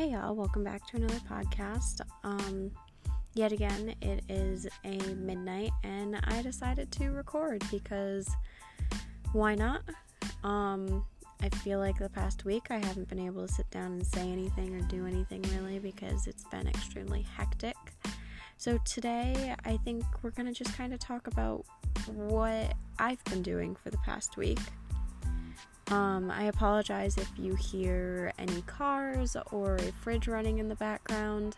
Hey y'all, welcome back to another podcast. Um, yet again, it is a midnight, and I decided to record because why not? Um, I feel like the past week I haven't been able to sit down and say anything or do anything really because it's been extremely hectic. So today, I think we're gonna just kind of talk about what I've been doing for the past week. Um, I apologize if you hear any cars or a fridge running in the background.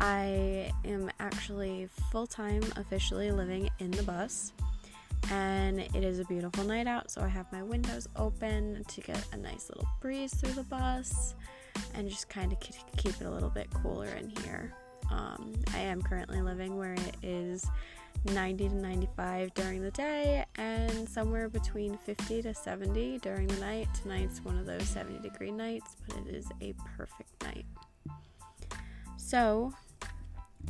I am actually full time officially living in the bus, and it is a beautiful night out, so I have my windows open to get a nice little breeze through the bus and just kind of keep it a little bit cooler in here. Um, I am currently living where it is 90 to 95 during the day and somewhere between 50 to 70 during the night. Tonight's one of those 70 degree nights, but it is a perfect night. So,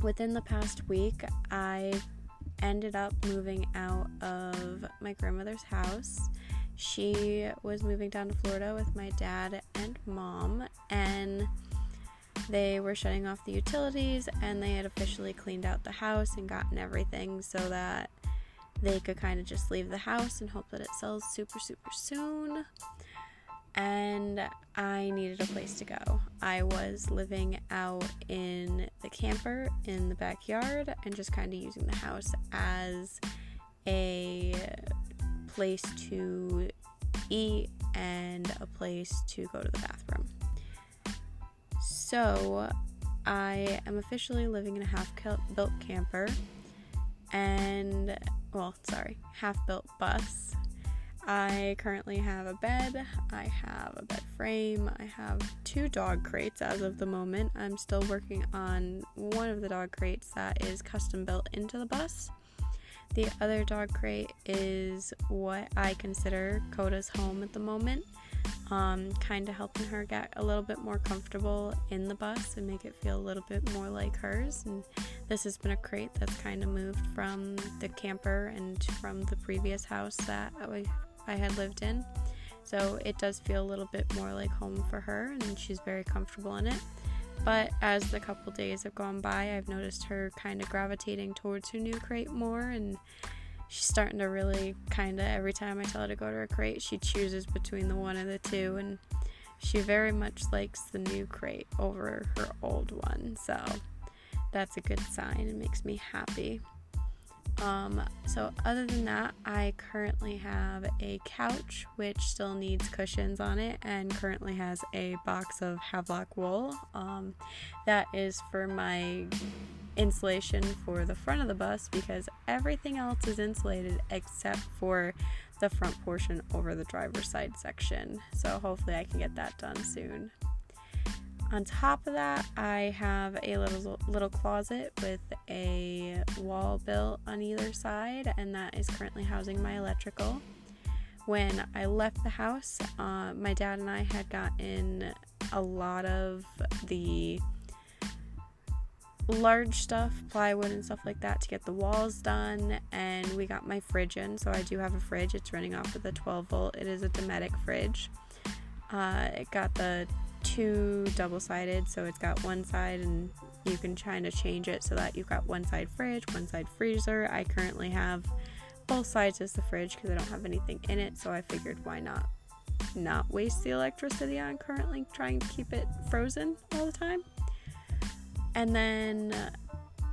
within the past week, I ended up moving out of my grandmother's house. She was moving down to Florida with my dad and mom, and they were shutting off the utilities and they had officially cleaned out the house and gotten everything so that they could kind of just leave the house and hope that it sells super, super soon. And I needed a place to go. I was living out in the camper in the backyard and just kind of using the house as a place to eat and a place to go to the bathroom. So, I am officially living in a half built camper and, well, sorry, half built bus. I currently have a bed, I have a bed frame, I have two dog crates as of the moment. I'm still working on one of the dog crates that is custom built into the bus. The other dog crate is what I consider Coda's home at the moment um, kind of helping her get a little bit more comfortable in the bus and make it feel a little bit more like hers. And this has been a crate that's kind of moved from the camper and from the previous house that I had lived in. So it does feel a little bit more like home for her, and she's very comfortable in it. But as the couple days have gone by, I've noticed her kind of gravitating towards her new crate more and she's starting to really kind of every time I tell her to go to her crate, she chooses between the one and the two, and she very much likes the new crate over her old one. So that's a good sign. It makes me happy. Um, so other than that, I currently have a couch which still needs cushions on it and currently has a box of Havelock wool. Um, that is for my insulation for the front of the bus because everything else is insulated except for the front portion over the driver's side section. So hopefully I can get that done soon. On top of that, I have a little little closet with a wall built on either side, and that is currently housing my electrical. When I left the house, uh, my dad and I had gotten a lot of the large stuff, plywood and stuff like that to get the walls done. And we got my fridge in. So I do have a fridge. It's running off of the 12 volt. It is a Dometic fridge. Uh, it got the two double sided. So it's got one side and you can kind of change it so that you've got one side fridge, one side freezer. I currently have both sides as the fridge because I don't have anything in it. So I figured why not not waste the electricity on currently trying to keep it frozen all the time. And then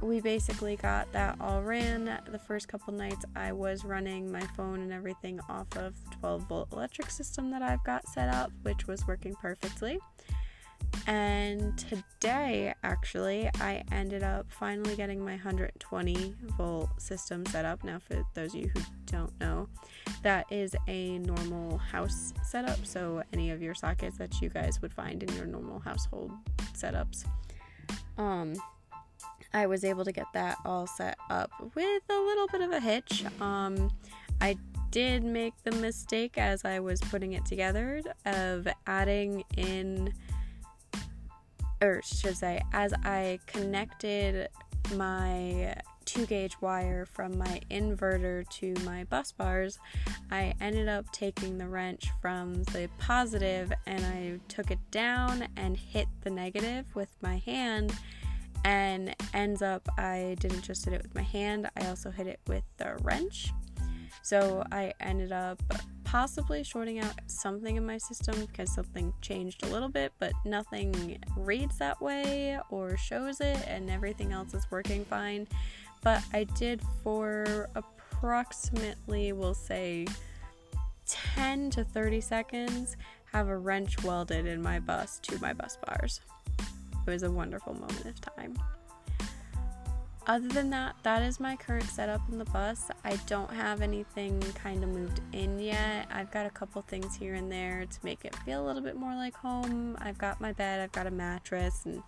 we basically got that all ran. The first couple nights, I was running my phone and everything off of the 12 volt electric system that I've got set up, which was working perfectly. And today, actually, I ended up finally getting my 120 volt system set up. Now, for those of you who don't know, that is a normal house setup. So, any of your sockets that you guys would find in your normal household setups um, I was able to get that all set up with a little bit of a hitch. Um, I did make the mistake as I was putting it together of adding in, or should say, as I connected my 2 gauge wire from my inverter to my bus bars, I ended up taking the wrench from the positive and I took it down and hit the negative with my hand. And ends up, I didn't just hit it with my hand, I also hit it with the wrench. So I ended up possibly shorting out something in my system because something changed a little bit, but nothing reads that way or shows it, and everything else is working fine. But I did for approximately, we'll say, 10 to 30 seconds have a wrench welded in my bus to my bus bars. It was a wonderful moment of time. Other than that, that is my current setup in the bus. I don't have anything kind of moved in yet. I've got a couple things here and there to make it feel a little bit more like home. I've got my bed, I've got a mattress, and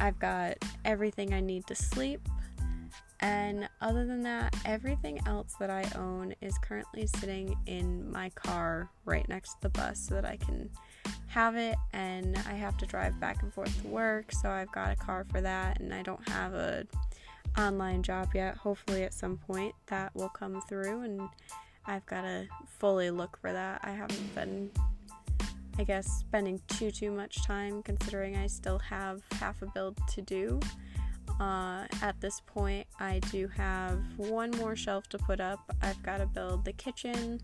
I've got everything I need to sleep. And other than that, everything else that I own is currently sitting in my car right next to the bus so that I can have it and I have to drive back and forth to work, so I've got a car for that and I don't have a online job yet. Hopefully at some point that will come through and I've got to fully look for that. I haven't been I guess spending too too much time considering I still have half a build to do. Uh, at this point, I do have one more shelf to put up. I've got to build the kitchen,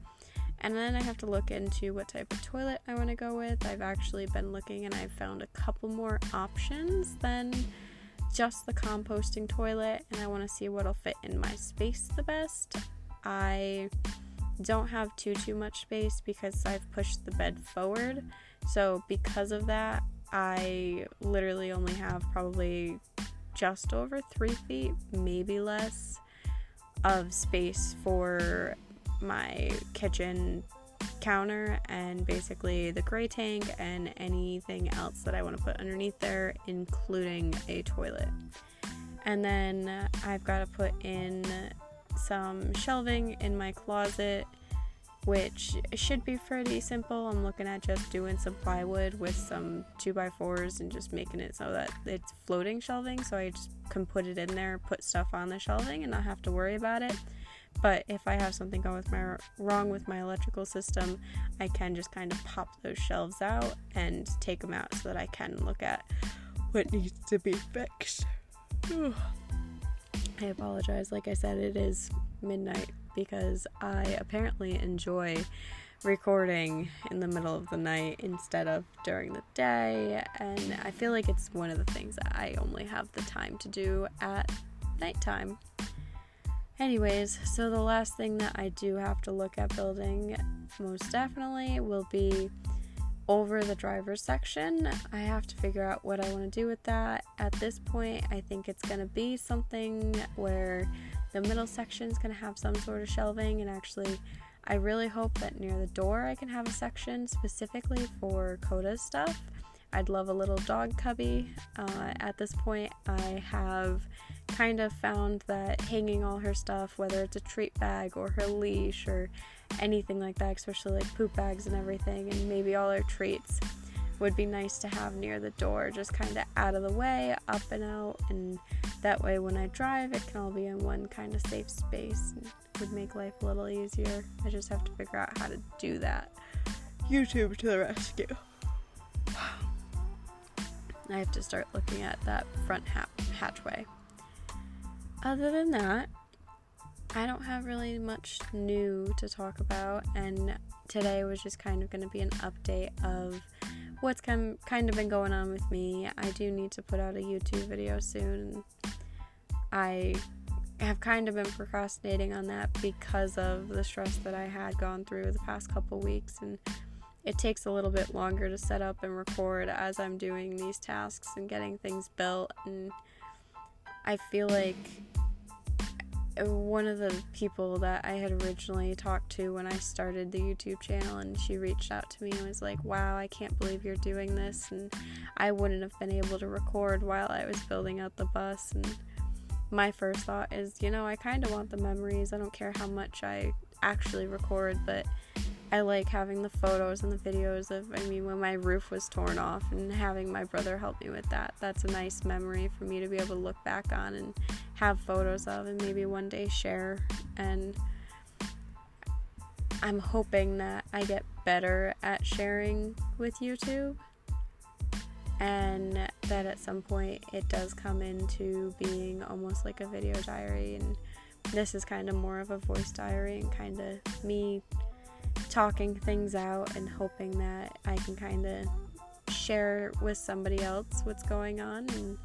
and then I have to look into what type of toilet I want to go with. I've actually been looking and I've found a couple more options than just the composting toilet, and I want to see what'll fit in my space the best. I don't have too too much space because I've pushed the bed forward. So because of that, I literally only have probably just over three feet, maybe less, of space for my kitchen counter and basically the gray tank and anything else that I want to put underneath there, including a toilet. And then I've got to put in some shelving in my closet which should be pretty simple. I'm looking at just doing some plywood with some 2x4s and just making it so that it's floating shelving so I just can put it in there, put stuff on the shelving and not have to worry about it. But if I have something with my, wrong with my electrical system, I can just kind of pop those shelves out and take them out so that I can look at what needs to be fixed. I apologize. Like I said, it is midnight because I apparently enjoy recording in the middle of the night instead of during the day, and I feel like it's one of the things that I only have the time to do at nighttime. Anyways, so the last thing that I do have to look at building most definitely will be over the driver's section. I have to figure out what I want to do with that. At this point, I think it's going to be something where the middle section is going to have some sort of shelving, and actually, I really hope that near the door I can have a section specifically for Coda's stuff. I'd love a little dog cubby. Uh, at this point, I have kind of found that hanging all her stuff, whether it's a treat bag or her leash or anything like that, especially like poop bags and everything, and maybe all her treats, would be nice to have near the door, just kind of out of the way, up and out, and that way when I drive, it can all be in one kind of safe space and would make life a little easier. I just have to figure out how to do that. YouTube to the rescue. I have to start looking at that front ha- hatchway. Other than that, I don't have really much new to talk about, and today was just kind of going to be an update of what's kind kind of been going on with me. I do need to put out a YouTube video soon. I have kind of been procrastinating on that because of the stress that I had gone through the past couple weeks and it takes a little bit longer to set up and record as I'm doing these tasks and getting things built and I feel like one of the people that I had originally talked to when I started the YouTube channel, and she reached out to me and was like, Wow, I can't believe you're doing this. And I wouldn't have been able to record while I was building out the bus. And my first thought is, you know, I kind of want the memories. I don't care how much I actually record, but I like having the photos and the videos of, I mean, when my roof was torn off and having my brother help me with that. That's a nice memory for me to be able to look back on and have photos of and maybe one day share. And I'm hoping that I get better at sharing with YouTube and that at some point it does come into being almost like a video diary and this is kind of more of a voice diary and kind of me talking things out and hoping that I can kind of share with somebody else what's going on and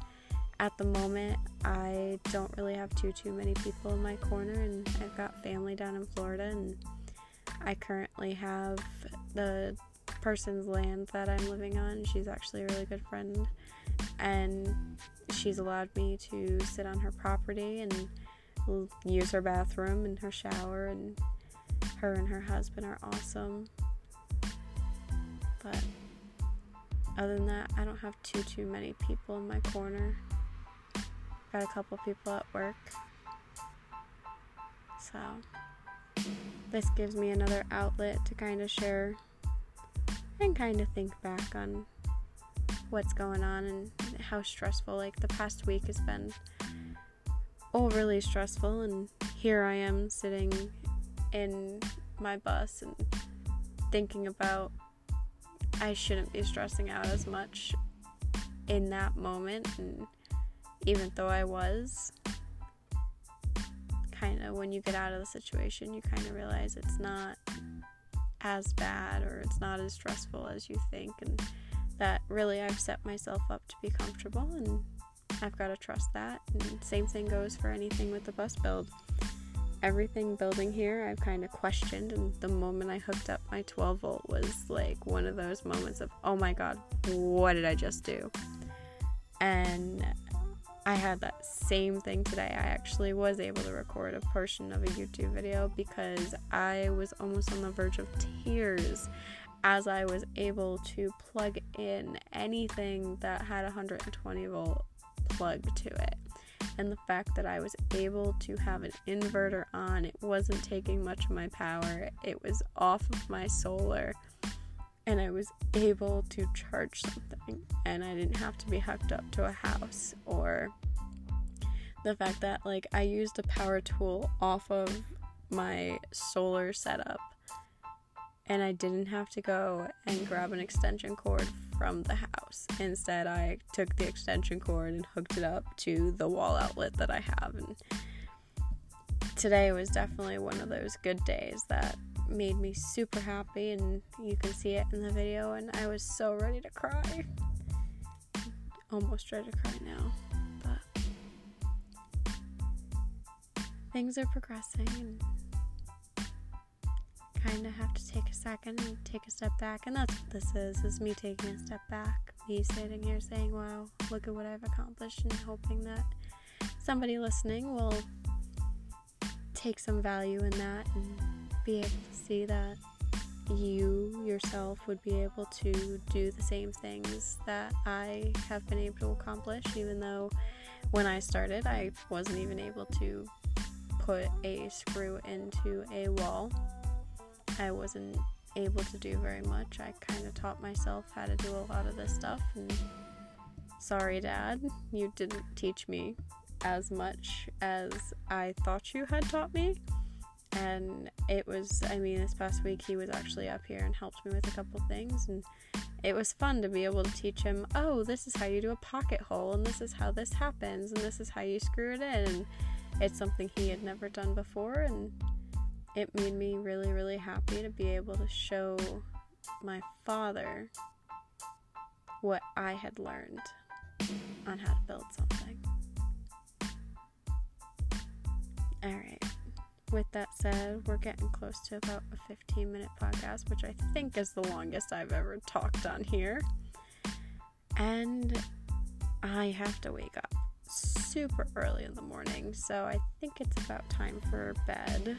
at the moment I don't really have too too many people in my corner and I've got family down in Florida and I currently have the person's land that I'm living on. She's actually a really good friend, and she's allowed me to sit on her property and use her bathroom and her shower. And her and her husband are awesome. But other than that, I don't have too too many people in my corner. Got a couple people at work. So this gives me another outlet to kind of share and kind of think back on what's going on and how stressful like the past week has been overly stressful and here I am sitting in my bus and thinking about I shouldn't be stressing out as much in that moment and even though I was kind of when you get out of the situation you kind of realize it's not as bad or it's not as stressful as you think and that really I've set myself up to be comfortable and I've got to trust that and same thing goes for anything with the bus build everything building here I've kind of questioned and the moment I hooked up my 12 volt was like one of those moments of oh my god what did I just do and I had that same thing today. I actually was able to record a portion of a YouTube video because I was almost on the verge of tears as I was able to plug in anything that had a 120 volt plug to it. And the fact that I was able to have an inverter on, it wasn't taking much of my power, it was off of my solar and I was able to charge something and I didn't have to be hooked up to a house or the fact that like I used a power tool off of my solar setup and I didn't have to go and grab an extension cord from the house. Instead, I took the extension cord and hooked it up to the wall outlet that I have and today was definitely one of those good days that made me super happy, and you can see it in the video. And I was so ready to cry. Almost ready to cry now. But things are progressing, and kind of have to take a second and take a step back. And that's what this is: is me taking a step back, me sitting here saying, "Wow, look at what I've accomplished," and hoping that somebody listening will take some value in that and be able to see that you yourself would be able to do the same things that I have been able to accomplish, even though when I started, I wasn't even able to put a screw into a wall. I wasn't able to do very much. I kind of taught myself how to do a lot of this stuff, and sorry, Dad, you didn't teach me as much as I thought you had taught me and it was i mean this past week he was actually up here and helped me with a couple things and it was fun to be able to teach him oh this is how you do a pocket hole and this is how this happens and this is how you screw it in and it's something he had never done before and it made me really really happy to be able to show my father what i had learned on how to build something all right with that said, we're getting close to about a 15 minute podcast, which I think is the longest I've ever talked on here. And I have to wake up super early in the morning, so I think it's about time for bed.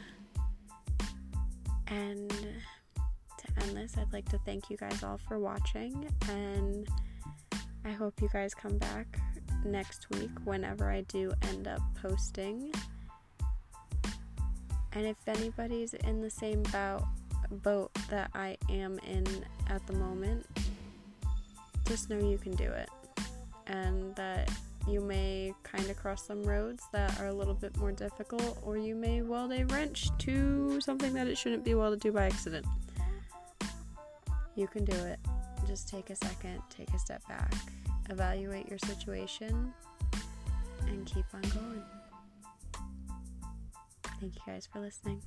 And to end this, I'd like to thank you guys all for watching, and I hope you guys come back next week whenever I do end up posting. And if anybody's in the same bout, boat that I am in at the moment, just know you can do it. And that You may kind of cross some roads that are a little bit more difficult, or you may weld a wrench to something that it shouldn't be welded to by accident. You can do it. Just take a second, take a step back, evaluate your situation, and keep on going. Thank you guys for listening.